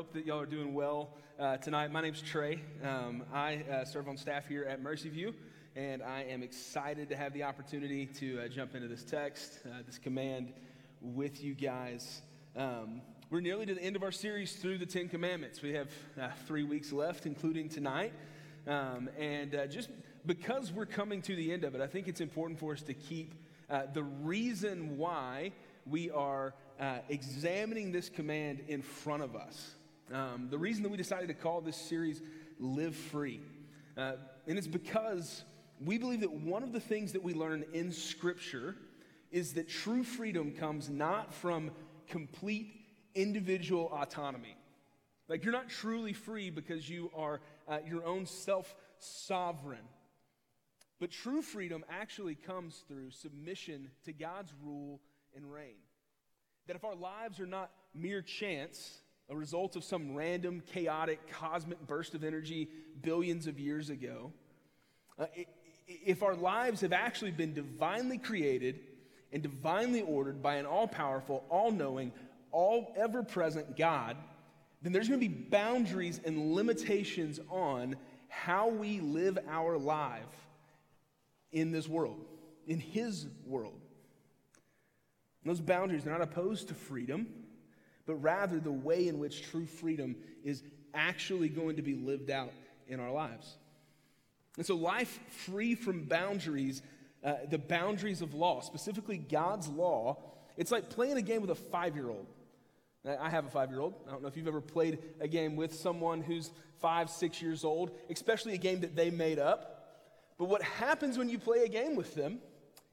Hope that y'all are doing well uh, tonight. My name's Trey. Um, I uh, serve on staff here at Mercy View, and I am excited to have the opportunity to uh, jump into this text, uh, this command with you guys. Um, we're nearly to the end of our series through the Ten Commandments. We have uh, three weeks left, including tonight. Um, and uh, just because we're coming to the end of it, I think it's important for us to keep the reason why we are uh, examining this command in front of us. Um, the reason that we decided to call this series Live Free, uh, and it's because we believe that one of the things that we learn in Scripture is that true freedom comes not from complete individual autonomy. Like you're not truly free because you are uh, your own self sovereign. But true freedom actually comes through submission to God's rule and reign. That if our lives are not mere chance, a result of some random, chaotic, cosmic burst of energy billions of years ago, uh, if our lives have actually been divinely created and divinely ordered by an all powerful, all knowing, all ever present God, then there's going to be boundaries and limitations on how we live our life in this world, in His world. And those boundaries are not opposed to freedom, but rather the way in which true freedom is actually going to be lived out in our lives. And so, life free from boundaries, uh, the boundaries of law, specifically God's law, it's like playing a game with a five year old. I have a five year old. I don't know if you've ever played a game with someone who's five, six years old, especially a game that they made up. But what happens when you play a game with them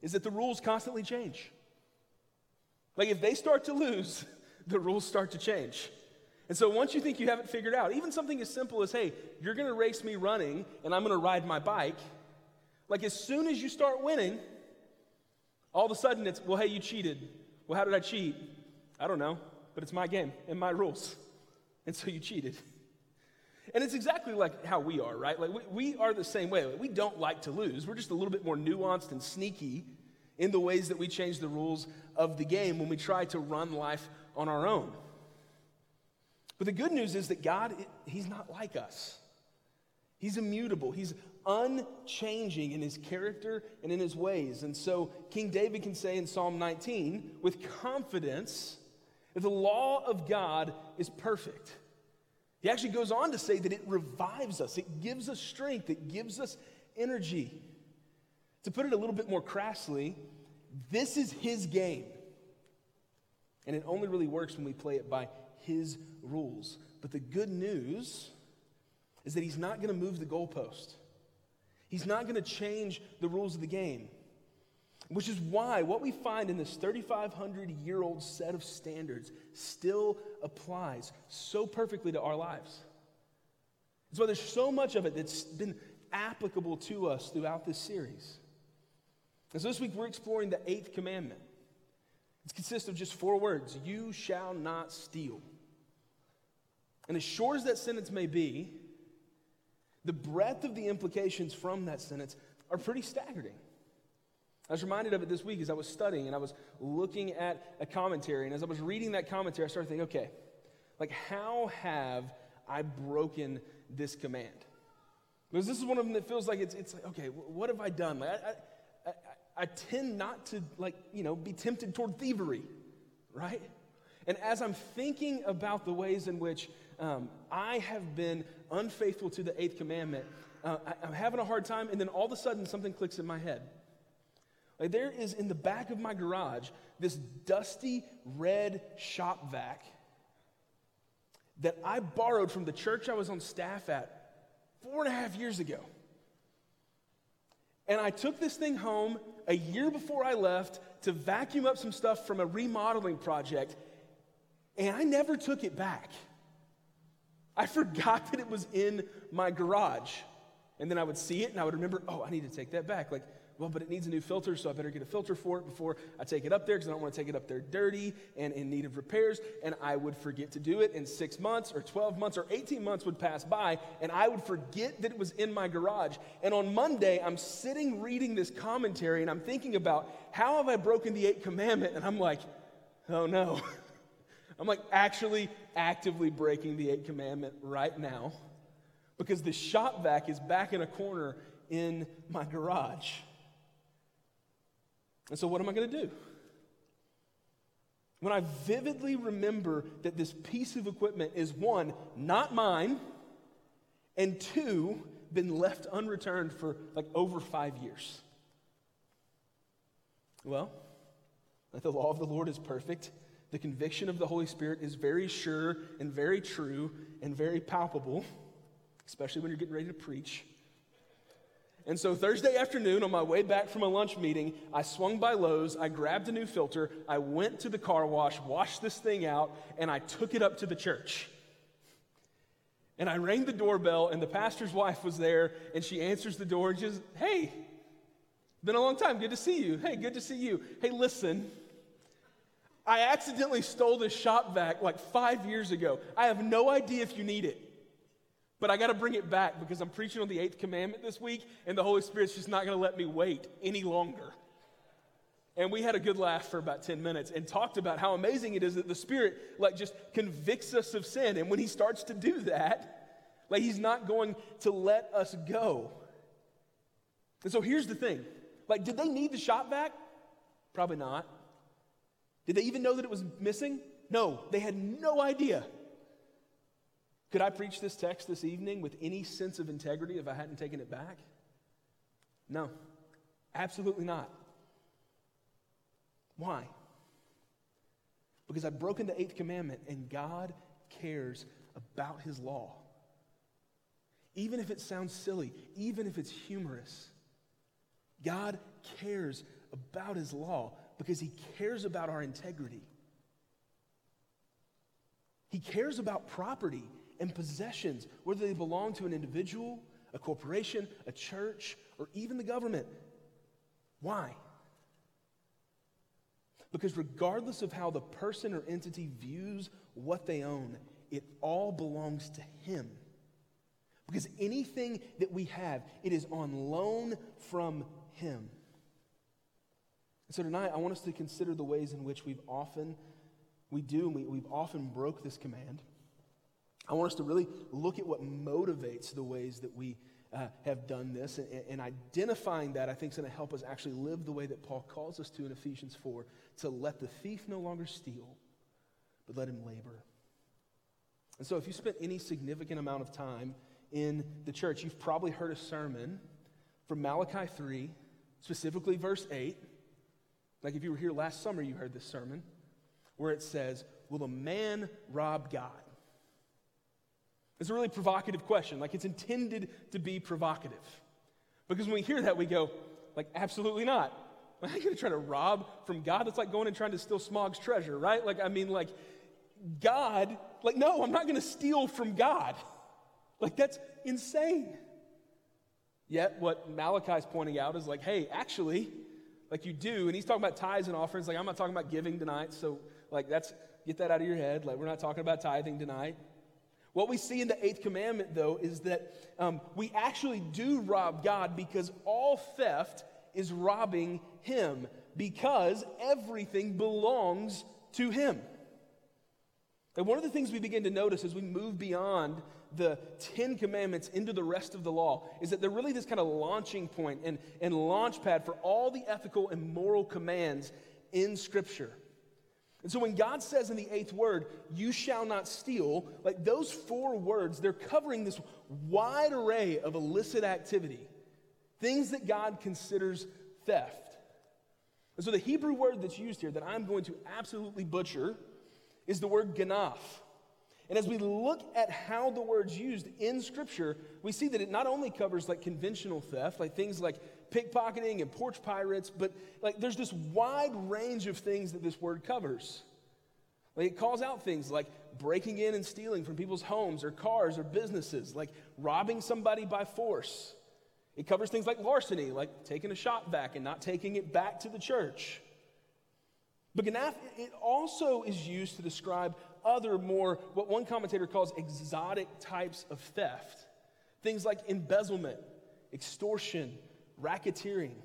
is that the rules constantly change. Like if they start to lose, the rules start to change. And so once you think you have it figured out, even something as simple as, hey, you're going to race me running and I'm going to ride my bike, like as soon as you start winning, all of a sudden it's, well, hey, you cheated. Well, how did I cheat? I don't know, but it's my game and my rules. And so you cheated. And it's exactly like how we are, right? Like we, we are the same way. We don't like to lose. We're just a little bit more nuanced and sneaky in the ways that we change the rules of the game when we try to run life on our own. But the good news is that God, He's not like us. He's immutable. He's unchanging in his character and in his ways. And so King David can say in Psalm 19 with confidence that the law of God is perfect. He actually goes on to say that it revives us, it gives us strength, it gives us energy. To put it a little bit more crassly, this is his game. And it only really works when we play it by his rules. But the good news is that he's not going to move the goalpost. He's not going to change the rules of the game. Which is why what we find in this 3,500 year old set of standards still applies so perfectly to our lives. That's why there's so much of it that's been applicable to us throughout this series. And so this week we're exploring the eighth commandment. It consists of just four words You shall not steal. And as short as that sentence may be, the breadth of the implications from that sentence are pretty staggering. I was reminded of it this week as I was studying and I was looking at a commentary. And as I was reading that commentary, I started thinking, okay, like, how have I broken this command? Because this is one of them that feels like it's, it's like, okay, what have I done? Like, I, I tend not to, like, you know, be tempted toward thievery, right? And as I'm thinking about the ways in which um, I have been unfaithful to the eighth commandment, uh, I, am having a hard time, and then all of a sudden something clicks in my head. Like there is in the back of my garage this dusty red shop vac that I borrowed from the church I was on staff at four and a half years ago. And I took this thing home a year before I left to vacuum up some stuff from a remodeling project, and I never took it back. I forgot that it was in my garage. And then I would see it and I would remember, oh, I need to take that back. Like, well, but it needs a new filter, so I better get a filter for it before I take it up there because I don't want to take it up there dirty and in need of repairs. And I would forget to do it, and six months or 12 months or 18 months would pass by, and I would forget that it was in my garage. And on Monday, I'm sitting reading this commentary, and I'm thinking about how have I broken the eighth commandment? And I'm like, oh no. I'm like actually actively breaking the eighth commandment right now because the shop vac is back in a corner in my garage. And so, what am I going to do? When I vividly remember that this piece of equipment is one, not mine, and two, been left unreturned for like over five years. Well, the law of the Lord is perfect. The conviction of the Holy Spirit is very sure and very true and very palpable, especially when you're getting ready to preach. And so Thursday afternoon, on my way back from a lunch meeting, I swung by Lowe's, I grabbed a new filter, I went to the car wash, washed this thing out, and I took it up to the church. And I rang the doorbell, and the pastor's wife was there, and she answers the door and says, Hey, been a long time, good to see you. Hey, good to see you. Hey, listen, I accidentally stole this shop vac like five years ago. I have no idea if you need it. But I got to bring it back because I'm preaching on the eighth commandment this week, and the Holy Spirit's just not going to let me wait any longer. And we had a good laugh for about 10 minutes and talked about how amazing it is that the Spirit, like, just convicts us of sin. And when He starts to do that, like, He's not going to let us go. And so here's the thing like, did they need the shop vac? Probably not. Did they even know that it was missing? No, they had no idea. Could I preach this text this evening with any sense of integrity if I hadn't taken it back? No, absolutely not. Why? Because I've broken the eighth commandment and God cares about his law. Even if it sounds silly, even if it's humorous, God cares about his law because he cares about our integrity. He cares about property and possessions, whether they belong to an individual, a corporation, a church, or even the government. Why? Because regardless of how the person or entity views what they own, it all belongs to him. Because anything that we have, it is on loan from him. So tonight, I want us to consider the ways in which we've often, we do, and we, we've often broke this command. I want us to really look at what motivates the ways that we uh, have done this. And, and, identifying that, I think, is going to help us actually live the way that Paul calls us to in Ephesians 4 to let the thief no longer steal, but let him labor. And so, if you spent any significant amount of time in the church, you've probably heard a sermon from Malachi 3, specifically verse 8. Like if you were here last summer, you heard this sermon where it says, Will a man rob God? It's a really provocative question. Like it's intended to be provocative. Because when we hear that, we go, like, absolutely not. Am I going to try to rob from God? That's like going and trying to steal Smaug's treasure, right? Like, I mean, like, God, like, no, I'm not going to steal from God. Like, that's insane. Yet, what Malachi's pointing out is like, hey, actually, like you do, and he's talking about tithes and offerings. Like, I'm not talking about giving tonight, so, like, that's, get that out of your head. Like, we're not talking about tithing tonight. What we see in the eighth commandment, though, is that um, we actually do rob God because all theft is robbing Him, because everything belongs to Him. And one of the things we begin to notice as we move beyond the Ten Commandments into the rest of the law is that they're really this kind of launching point and, and launch pad for all the ethical and moral commands in Scripture. And so when God says in the eighth word, you shall not steal, like those four words, they're covering this wide array of illicit activity, things that God considers theft. And so the Hebrew word that's used here that I'm going to absolutely butcher is the word ganaf. And as we look at how the word's used in Scripture, we see that it not only covers like conventional theft, like things like pickpocketing and porch pirates, but like there's this wide range of things that this word covers. Like it calls out things like breaking in and stealing from people's homes or cars or businesses, like robbing somebody by force. It covers things like larceny, like taking a shop vac and not taking it back to the church. But ganaf, it also is used to describe other more, what one commentator calls exotic types of theft. Things like embezzlement, extortion, racketeering.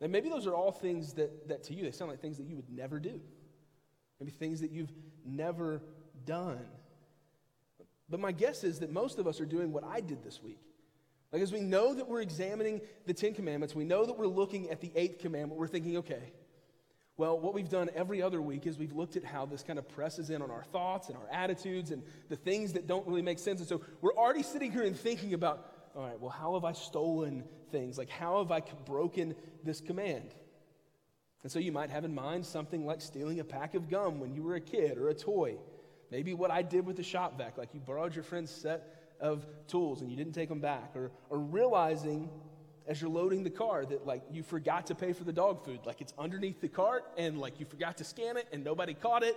And maybe those are all things that, that to you, they sound like things that you would never do. maybe things that you've never done. But my guess is that most of us are doing what I did this week. Like, as we know that we're examining the Ten Commandments, we know that we're looking at the eighth commandment, we're thinking, okay, well, what we've done every other week is we've looked at how this kind of presses in on our thoughts and our attitudes and the things that don't really make sense. And so we're already sitting here and thinking about, all right, well, how have I stolen things? Like, how have I broken this command? And so you might have in mind something like stealing a pack of gum when you were a kid or a toy. Maybe what I did with the shop vac, like you borrowed your friend's set of tools and you didn't take them back. Or, or realizing as you're loading the car that like you forgot to pay for the dog food like it's underneath the cart and like you forgot to scan it and nobody caught it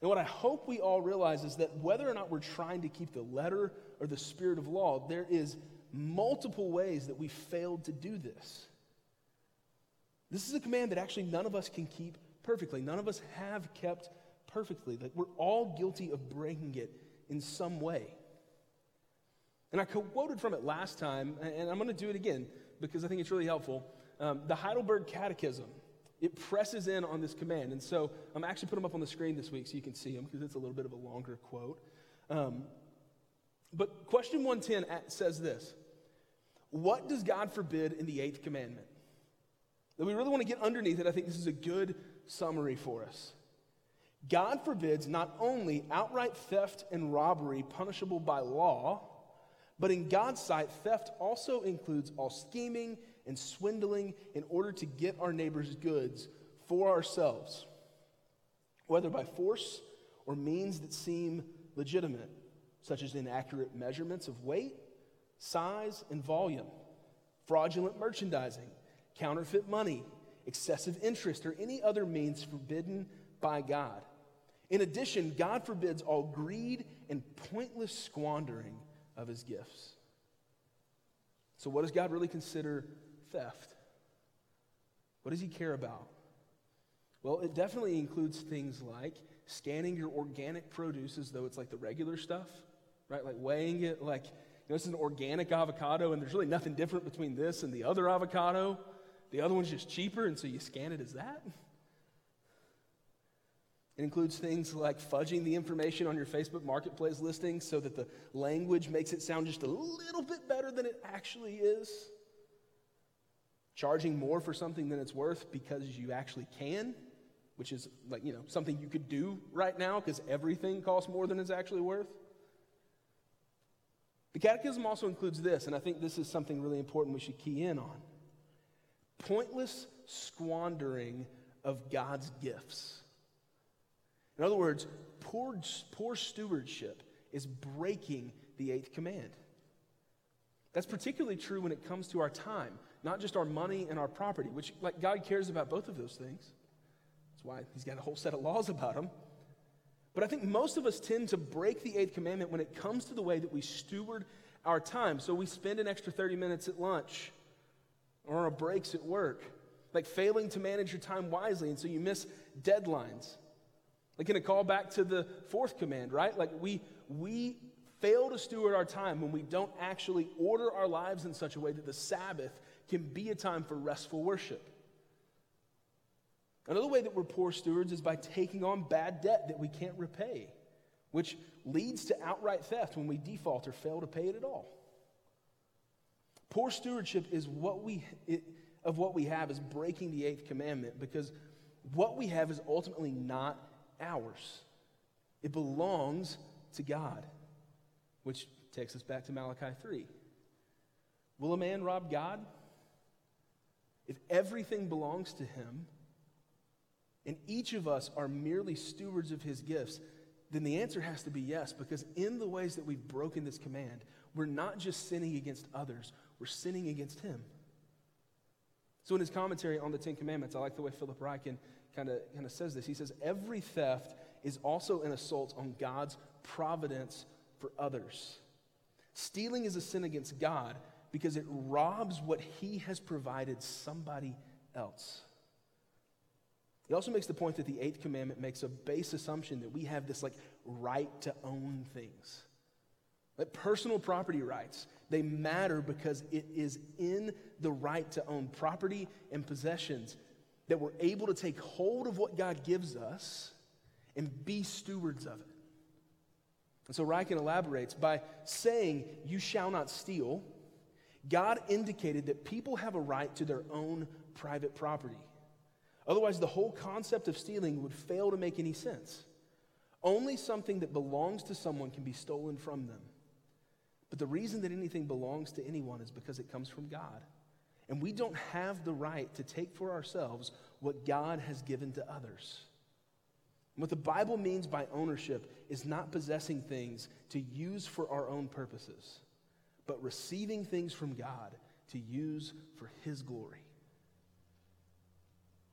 and what i hope we all realize is that whether or not we're trying to keep the letter or the spirit of law there is multiple ways that we failed to do this this is a command that actually none of us can keep perfectly none of us have kept perfectly like we're all guilty of breaking it in some way and I quoted from it last time, and I'm going to do it again because I think it's really helpful. Um, the Heidelberg Catechism, it presses in on this command. And so I'm actually putting them up on the screen this week so you can see them because it's a little bit of a longer quote. Um, but question 110 says this What does God forbid in the eighth commandment? That we really want to get underneath it. I think this is a good summary for us. God forbids not only outright theft and robbery punishable by law but in God's sight, theft also includes all scheming and swindling in order to get our neighbor's goods for ourselves, whether by force or means that seem legitimate, such as inaccurate measurements of weight, size, and volume, fraudulent merchandising, counterfeit money, excessive interest, or any other means forbidden by God. In addition, God forbids all greed and pointless squandering of his gifts. So, what does God really consider theft? What does he care about? Well, it definitely includes things like scanning your organic produce as though it's like the regular stuff, right? Like weighing it like, you know, this is an organic avocado, and there's really nothing different between this and the other avocado. The other one's just cheaper, and so you scan it as that. It includes things like fudging the information on your Facebook Marketplace listing so that the language makes it sound just a little bit better than it actually is. Charging more for something than it's worth because you actually can, which is like, you know, something you could do right now because everything costs more than it's actually worth. The Catechism also includes this, and I think this is something really important we should key in on pointless squandering of God's gifts. In other words, poor, poor stewardship is breaking the eighth command. That's particularly true when it comes to our time, not just our money and our property, which, like, God cares about both of those things. That's why He's got a whole set of laws about them. But I think most of us tend to break the eighth commandment when it comes to the way that we steward our time. So we spend an extra 30 minutes at lunch or our breaks at work, like failing to manage your time wisely, and so you miss deadlines. Like, in a call back to the fourth command, right? Like, we, we fail to steward our time when we don't actually order our lives in such a way that the Sabbath can be a time for restful worship. Another way that we're poor stewards is by taking on bad debt that we can't repay, which leads to outright theft when we default or fail to pay it at all. Poor stewardship is what we, it, of what we have is breaking the eighth commandment because what we have is ultimately not ours. It belongs to God, which takes us back to Malachi 3. Will a man rob God? If everything belongs to him, and each of us are merely stewards of his gifts, then the answer has to be yes, because in the ways that we've broken this command, we're not just sinning against others, we're sinning against him. So, in his commentary on the Ten Commandments, I like the way Philip Ryken kind of kind of says this. He says every theft is also an assault on God's providence for others. Stealing is a sin against God because it robs what he has provided somebody else. He also makes the point that the eighth commandment makes a base assumption that we have this like right to own things. Like personal property rights, they matter because it is in the right to own property and possessions that we're able to take hold of what God gives us and be stewards of it. And so Ryken elaborates by saying, You shall not steal, God indicated that people have a right to their own private property. Otherwise, the whole concept of stealing would fail to make any sense. Only something that belongs to someone can be stolen from them. But the reason that anything belongs to anyone is because it comes from God. And we don't have the right to take for ourselves what God has given to others. And what the Bible means by ownership is not possessing things to use for our own purposes, but receiving things from God to use for His glory.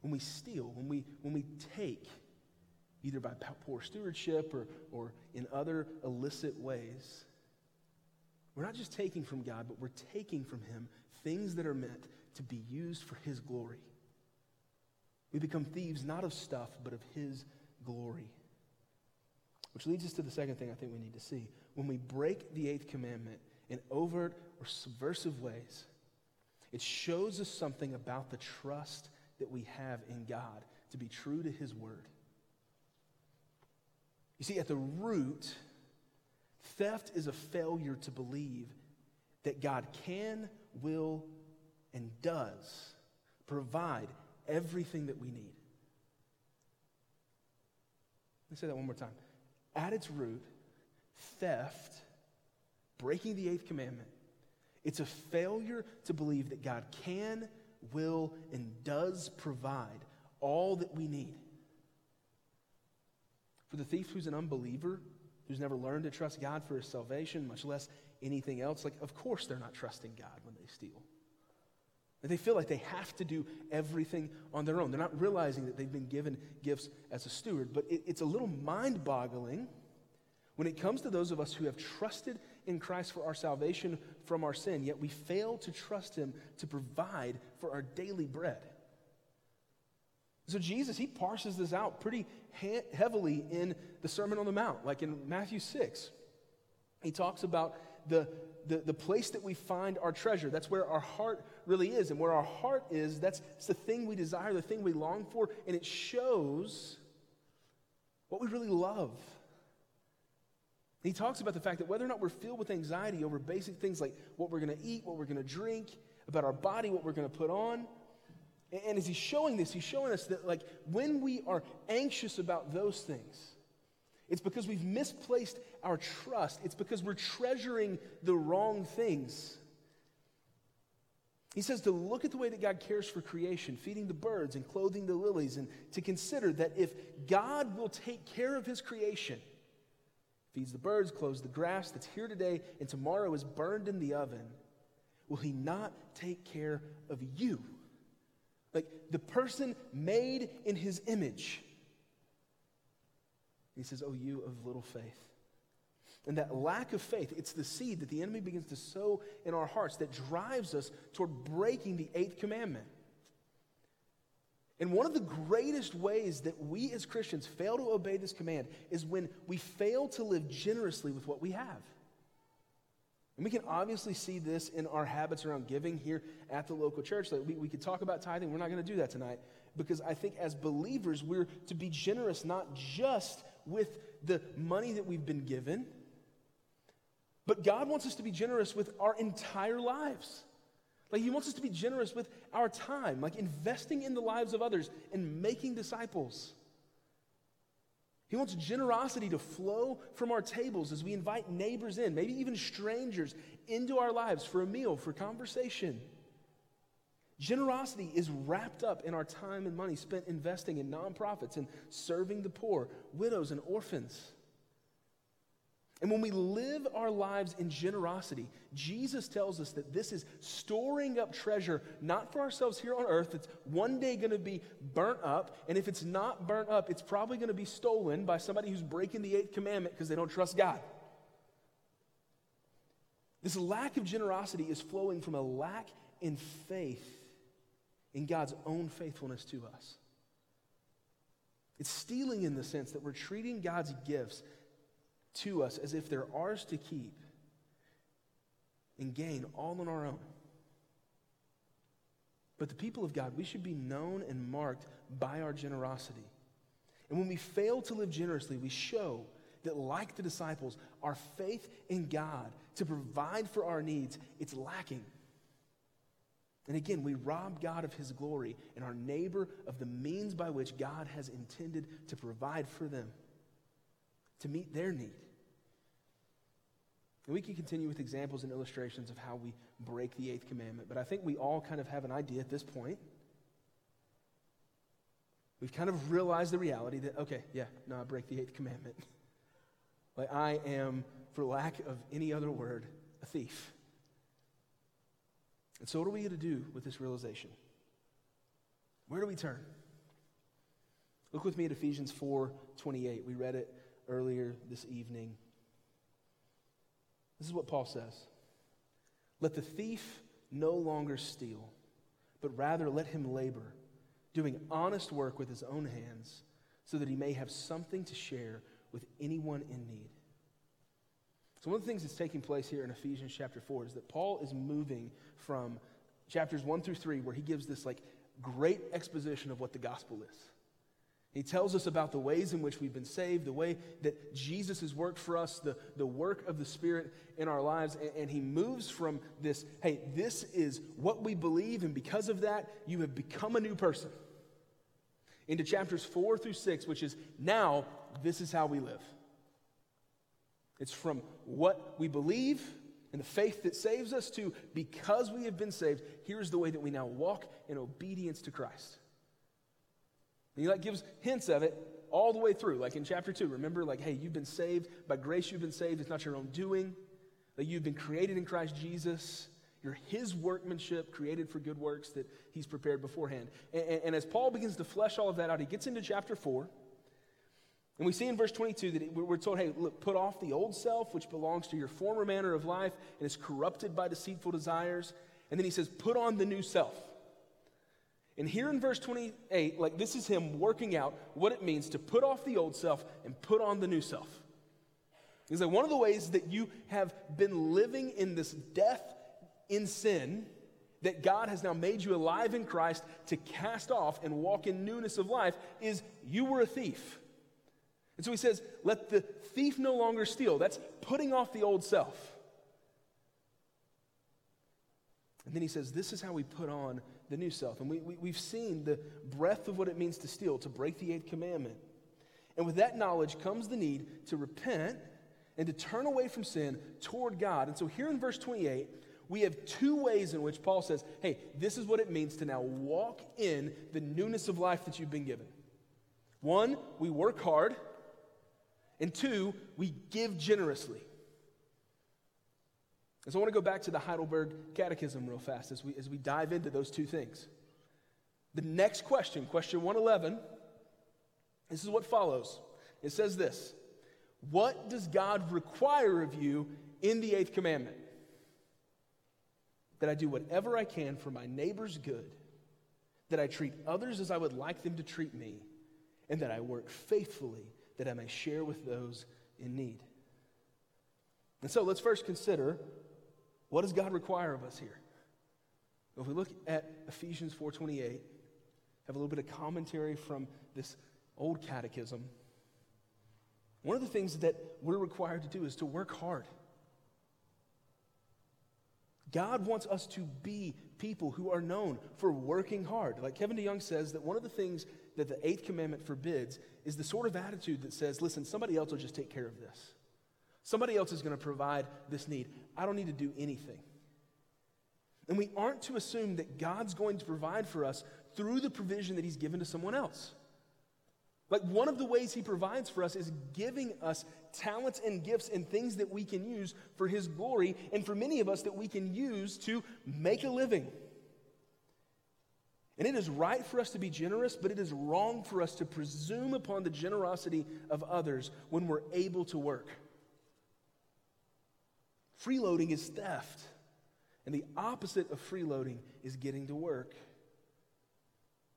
When we steal, when we, when we take, either by poor stewardship or, or in other illicit ways, we're not just taking from God, but we're taking from Him things that are meant to be used for His glory. We become thieves not of stuff, but of His glory. Which leads us to the second thing I think we need to see. When we break the eighth commandment in overt or subversive ways, it shows us something about the trust that we have in God to be true to His word. You see, at the root, theft is a failure to believe that God can, will, and does provide everything that we need. Let me say that one more time. At its root, theft, breaking the eighth commandment, it's a failure to believe that God can, will, and does provide all that we need. For the thief who's an unbeliever, who's never learned to trust God for his salvation, much less anything else, like, of course they're not trusting God when they steal. They feel like they have to do everything on their own. They're not realizing that they've been given gifts as a steward. But it, it's a little mind boggling when it comes to those of us who have trusted in Christ for our salvation from our sin, yet we fail to trust Him to provide for our daily bread. So Jesus, He parses this out pretty he- heavily in the Sermon on the Mount, like in Matthew 6. He talks about the, the, the place that we find our treasure. That's where our heart really is. And where our heart is, that's, that's the thing we desire, the thing we long for, and it shows what we really love. He talks about the fact that whether or not we're filled with anxiety over basic things like what we're going to eat, what we're going to drink, about our body, what we're going to put on. And as he's showing this, he's showing us that like when we are anxious about those things, it's because we've misplaced our trust. It's because we're treasuring the wrong things. He says to look at the way that God cares for creation, feeding the birds and clothing the lilies, and to consider that if God will take care of his creation, feeds the birds, clothes the grass that's here today and tomorrow is burned in the oven, will he not take care of you? Like the person made in his image. He says, Oh, you of little faith. And that lack of faith, it's the seed that the enemy begins to sow in our hearts that drives us toward breaking the eighth commandment. And one of the greatest ways that we as Christians fail to obey this command is when we fail to live generously with what we have. And we can obviously see this in our habits around giving here at the local church. Like we, we could talk about tithing. We're not going to do that tonight because I think as believers, we're to be generous not just with the money that we've been given, but God wants us to be generous with our entire lives. Like, He wants us to be generous with our time, like investing in the lives of others and making disciples. He wants generosity to flow from our tables as we invite neighbors in, maybe even strangers, into our lives for a meal, for conversation. Generosity is wrapped up in our time and money spent investing in nonprofits and serving the poor, widows, and orphans. And when we live our lives in generosity, Jesus tells us that this is storing up treasure, not for ourselves here on earth. It's one day going to be burnt up. And if it's not burnt up, it's probably going to be stolen by somebody who's breaking the eighth commandment because they don't trust God. This lack of generosity is flowing from a lack in faith in God's own faithfulness to us. It's stealing in the sense that we're treating God's gifts to us as if they're ours to keep and gain all on our own. But the people of God, we should be known and marked by our generosity. And when we fail to live generously, we show that, like the disciples, our faith in God to provide for our needs, it's lacking. And again, we rob God of his glory and our neighbor of the means by which God has intended to provide for them, to meet their need. And we can continue with examples and illustrations of how we break the eighth commandment, but I think we all kind of have an idea at this point. We've kind of realized the reality that, okay, yeah, no, I break the eighth commandment. like, I am, for lack of any other word, a thief. And so, what are we going to do with this realization? Where do we turn? Look with me at Ephesians 4 28. We read it earlier this evening. This is what Paul says Let the thief no longer steal, but rather let him labor, doing honest work with his own hands, so that he may have something to share with anyone in need. So, one of the things that's taking place here in Ephesians chapter 4 is that Paul is moving from chapters 1 through 3, where he gives this like great exposition of what the gospel is. He tells us about the ways in which we've been saved, the way that Jesus has worked for us, the, the work of the Spirit in our lives. And, and, he moves from this, hey, this is what we believe, and because of that, you have become a new person, into chapters four through six, which is now, this is how we live. It's from what we believe and the faith that saves us to because we have been saved, here's the way that we now walk in obedience to Christ. And he like gives hints of it all the way through. Like in chapter 2, remember, like, hey, you've been saved. By grace you've been saved. It's not your own doing. That you've been created in Christ Jesus. You're his workmanship, created for good works that he's prepared beforehand. And, and, and as Paul begins to flesh all of that out, he gets into chapter 4. And we see in verse 22 that we're told, hey, look, put off the old self, which belongs to your former manner of life and is corrupted by deceitful desires. And then he says, put on the new self. And here in verse 28, like this is him working out what it means to put off the old self and put on the new self. He's like, one of the ways that you have been living in this death in sin, that God has now made you alive in Christ to cast off and walk in newness of life, is you were a thief. And so he says, let the thief no longer steal. That's putting off the old self. And then he says, this is how we put on the new self. And we, we, have seen the breadth of what it means to steal, to break the eighth commandment. And with that knowledge comes the need to repent and to turn away from sin toward God. And so here in verse 28, we have two ways in which Paul says, hey, this is what it means to now walk in the newness of life that you've been given. One, we work hard. And two, we give generously. And so I want to go back to the Heidelberg Catechism real fast as we, as we dive into those two things. The next question, question 111, this is what follows. It says this What does God require of you in the eighth commandment? That I do whatever I can for my neighbor's good, that I treat others as I would like them to treat me, and that I work faithfully that I may share with those in need. And so let's first consider what does God require of us here? If we look at Ephesians 4:28, have a little bit of commentary from this old catechism. One of the things that we're required to do is to work hard. God wants us to be people who are known for working hard. Like Kevin DeYoung says, that one of the things that the eighth commandment forbids is the sort of attitude that says, listen, somebody else will just take care of this. Somebody else is going to provide this need. I don't need to do anything. And we aren't to assume that God's going to provide for us through the provision that He's given to someone else. Like one of the ways He provides for us is giving us talents and gifts and things that we can use for His glory, and for many of us that we can use to make a living. And it is right for us to be generous, but it is wrong for us to presume upon the generosity of others when we're able to work. Freeloading is theft, and the opposite of freeloading is getting to work.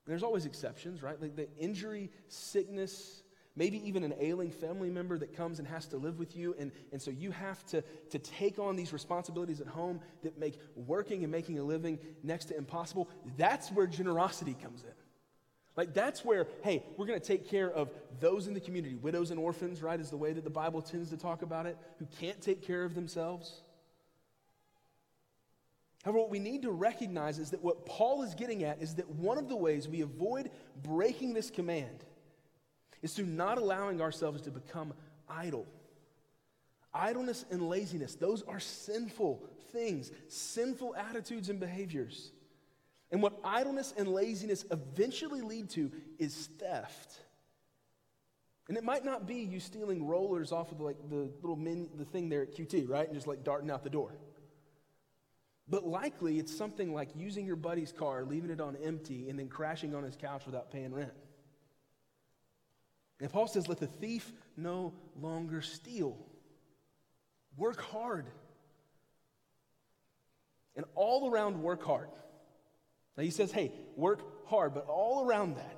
There's always exceptions, right? Like the injury, sickness, maybe even an ailing family member that comes and has to live with you. And, and so you have to, to take on these responsibilities at home that make working and making a living next to impossible. That's where generosity comes in. Like, that's where, hey, we're going to take care of those in the community, widows and orphans, right, is the way that the Bible tends to talk about it, who can't take care of themselves. However, what we need to recognize is that what Paul is getting at is that one of the ways we avoid breaking this command is through not allowing ourselves to become idle. Idleness and laziness, those are sinful things, sinful attitudes and behaviors. And what idleness and laziness eventually lead to is theft. And it might not be you stealing rollers off of the, like the little min, the thing there at QT, right? And just like darting out the door. But likely it's something like using your buddy's car, leaving it on empty, and then crashing on his couch without paying rent. And Paul says, let the thief no longer steal. Work hard. And all around, work hard. Now he says, hey, work hard, but all around that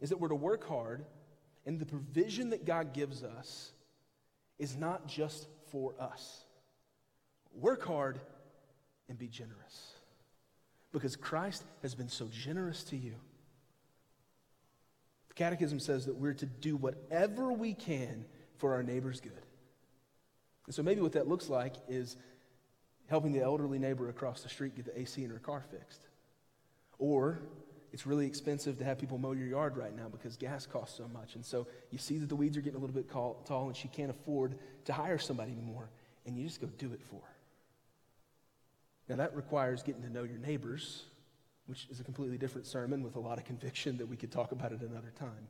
is that we're to work hard, and the provision that God gives us is not just for us. Work hard and be generous. Because Christ has been so generous to you. The Catechism says that we're to do whatever we can for our neighbor's good. And so maybe what that looks like is helping the elderly neighbor across the street get the AC in her car fixed. Or it's really expensive to have people mow your yard right now because gas costs so much. And so you see that the weeds are getting a little bit tall and she can't afford to hire somebody anymore. And you just go do it for her. Now, that requires getting to know your neighbors, which is a completely different sermon with a lot of conviction that we could talk about at another time.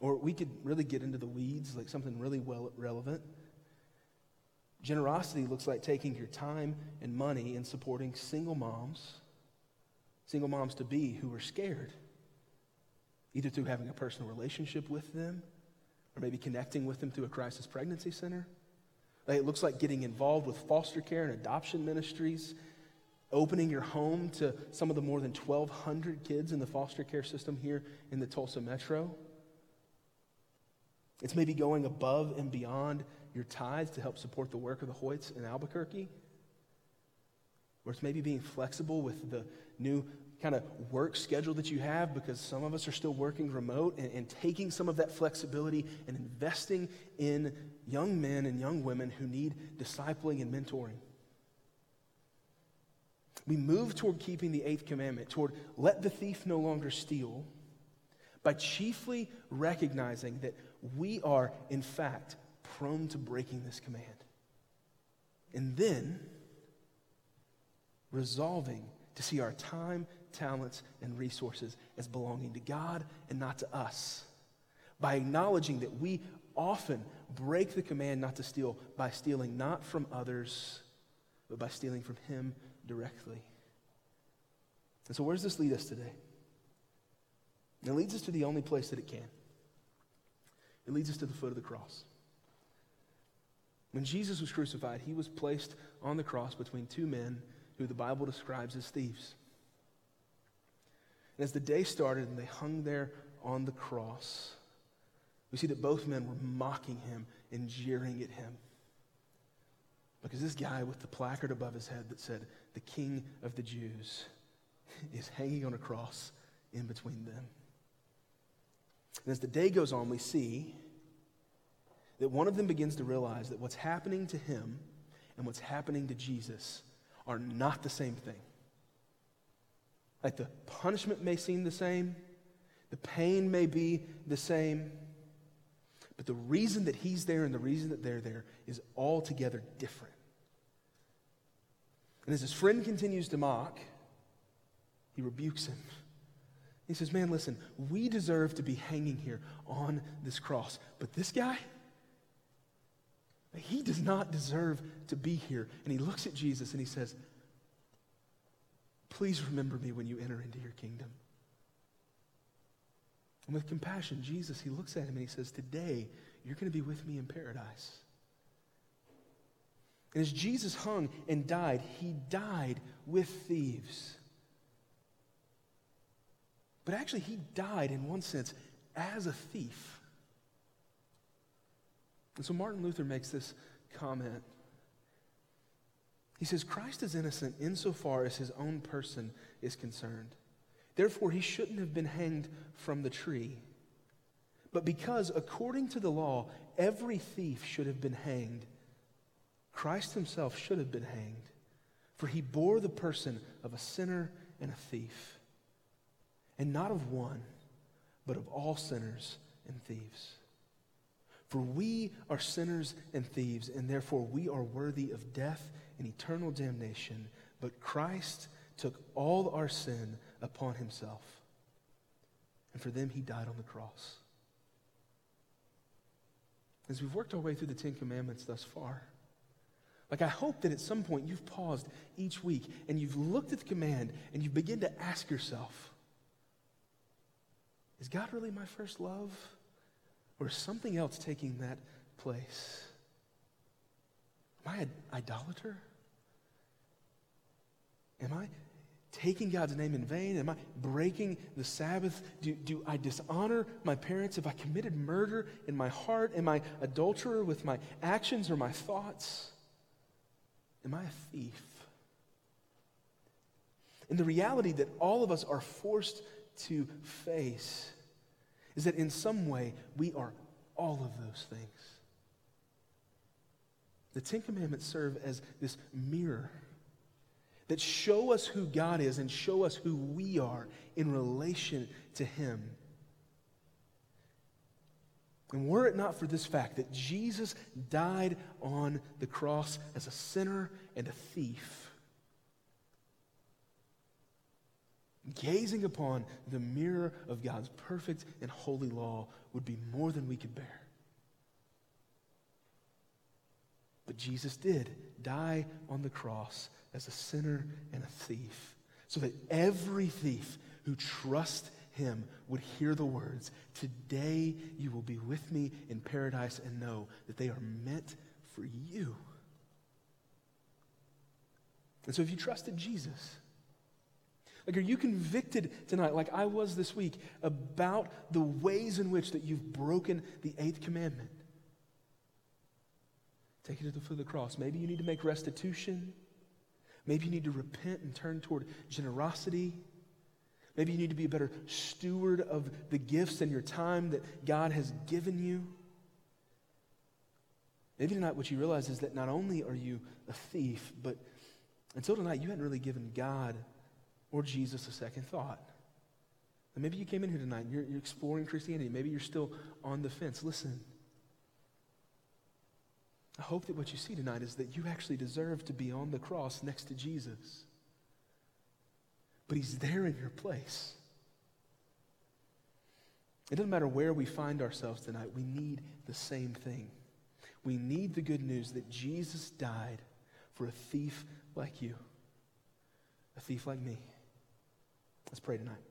Or we could really get into the weeds, like something really well relevant. Generosity looks like taking your time and money and supporting single moms, single moms to be who are scared, either through having a personal relationship with them or maybe connecting with them through a crisis pregnancy center it looks like getting involved with foster care and adoption ministries, opening your home to some of the more than 1,200 kids in the foster care system here in the Tulsa metro. It's maybe going above and beyond your tithes to help support the work of the Hoyts in Albuquerque. Or it's maybe being flexible with the new kind of work schedule that you have because some of us are still working remote and, and, taking some of that flexibility and investing in young men and young women who need discipling and mentoring. We move toward keeping the eighth commandment, toward let the thief no longer steal, by chiefly recognizing that we are, in fact, prone to breaking this command. And then resolving to see our time talents, and resources as belonging to God and not to us. By acknowledging that we often break the command not to steal by stealing not from others, but by stealing from Him directly. And so, where does this lead us today? It leads us to the only place that it can. It leads us to the foot of the cross. When Jesus was crucified, he was placed on the cross between two men who the Bible describes as thieves. And as the day started and they hung there on the cross, we see that both men were mocking him and jeering at him. Because this guy with the placard above his head that said, the King of the Jews, is hanging on a cross in between them. And as the day goes on, we see that one of them begins to realize that what's happening to him and what's happening to Jesus are not the same thing. Like the punishment may seem the same, the pain may be the same, but the reason that he's there and the reason that they're there is altogether different. And as his friend continues to mock, he rebukes him. He says, Man, listen, we deserve to be hanging here on this cross, but this guy, he does not deserve to be here. And he looks at Jesus and he says, Please remember me when you enter into your kingdom. And with compassion, Jesus, he looks at him and he says, Today, you're going to be with me in paradise. And as Jesus hung and died, he died with thieves. But actually, he died in one sense as a thief. And so Martin Luther makes this comment. He says, Christ is innocent insofar as his own person is concerned. Therefore, he shouldn't have been hanged from the tree. But because, according to the law, every thief should have been hanged, Christ himself should have been hanged, for he bore the person of a sinner and a thief, and not of one, but of all sinners and thieves. For we are sinners and thieves, and therefore we are worthy of death and eternal damnation. But Christ took all our sin upon himself, and for them he died on the cross. As we've worked our way through the Ten Commandments thus far, like, I hope that at some point you've paused each week and you've looked at the command and you begin to ask yourself, is God really my first love? Or something else taking that place? Am I an idolater? Am I taking God's name in vain? Am I breaking the Sabbath? Do, do I dishonor my parents? Have I committed murder in my heart? Am I adulterer with my actions or my thoughts? Am I a thief? And the reality that all of us are forced to face is that in some way we are all of those things. The Ten Commandments serve as this mirror that show us who God is and show us who we are in relation to Him. And were it not for this fact that Jesus died on the cross as a sinner and a thief, gazing upon the mirror of God's perfect and holy law would be more than we could bear. But Jesus did die on the cross as a sinner and a thief, so that every thief who trusts him would hear the words, Today you will be with me in paradise, and know that they are meant for you. And so if you trusted Jesus, like, are you convicted tonight, like I was this week, about the ways in which that you've broken the eighth commandment? Take it to the foot of the cross. Maybe you need to make restitution. Maybe you need to repent and turn toward generosity. Maybe you need to be a better steward of the gifts and your time that God has given you. Maybe tonight what you realize is that not only are you a thief, but until tonight you hadn't really given God or Jesus a second thought. And maybe you came in here tonight and you're, you're exploring Christianity. Maybe you're still on the fence. Listen. I hope that what you see tonight is that you actually deserve to be on the cross next to Jesus but He's there in your place. It doesn't matter where we find ourselves tonight, we need the same thing. We need the good news that Jesus died for a thief like you, a thief like me. Let's pray tonight.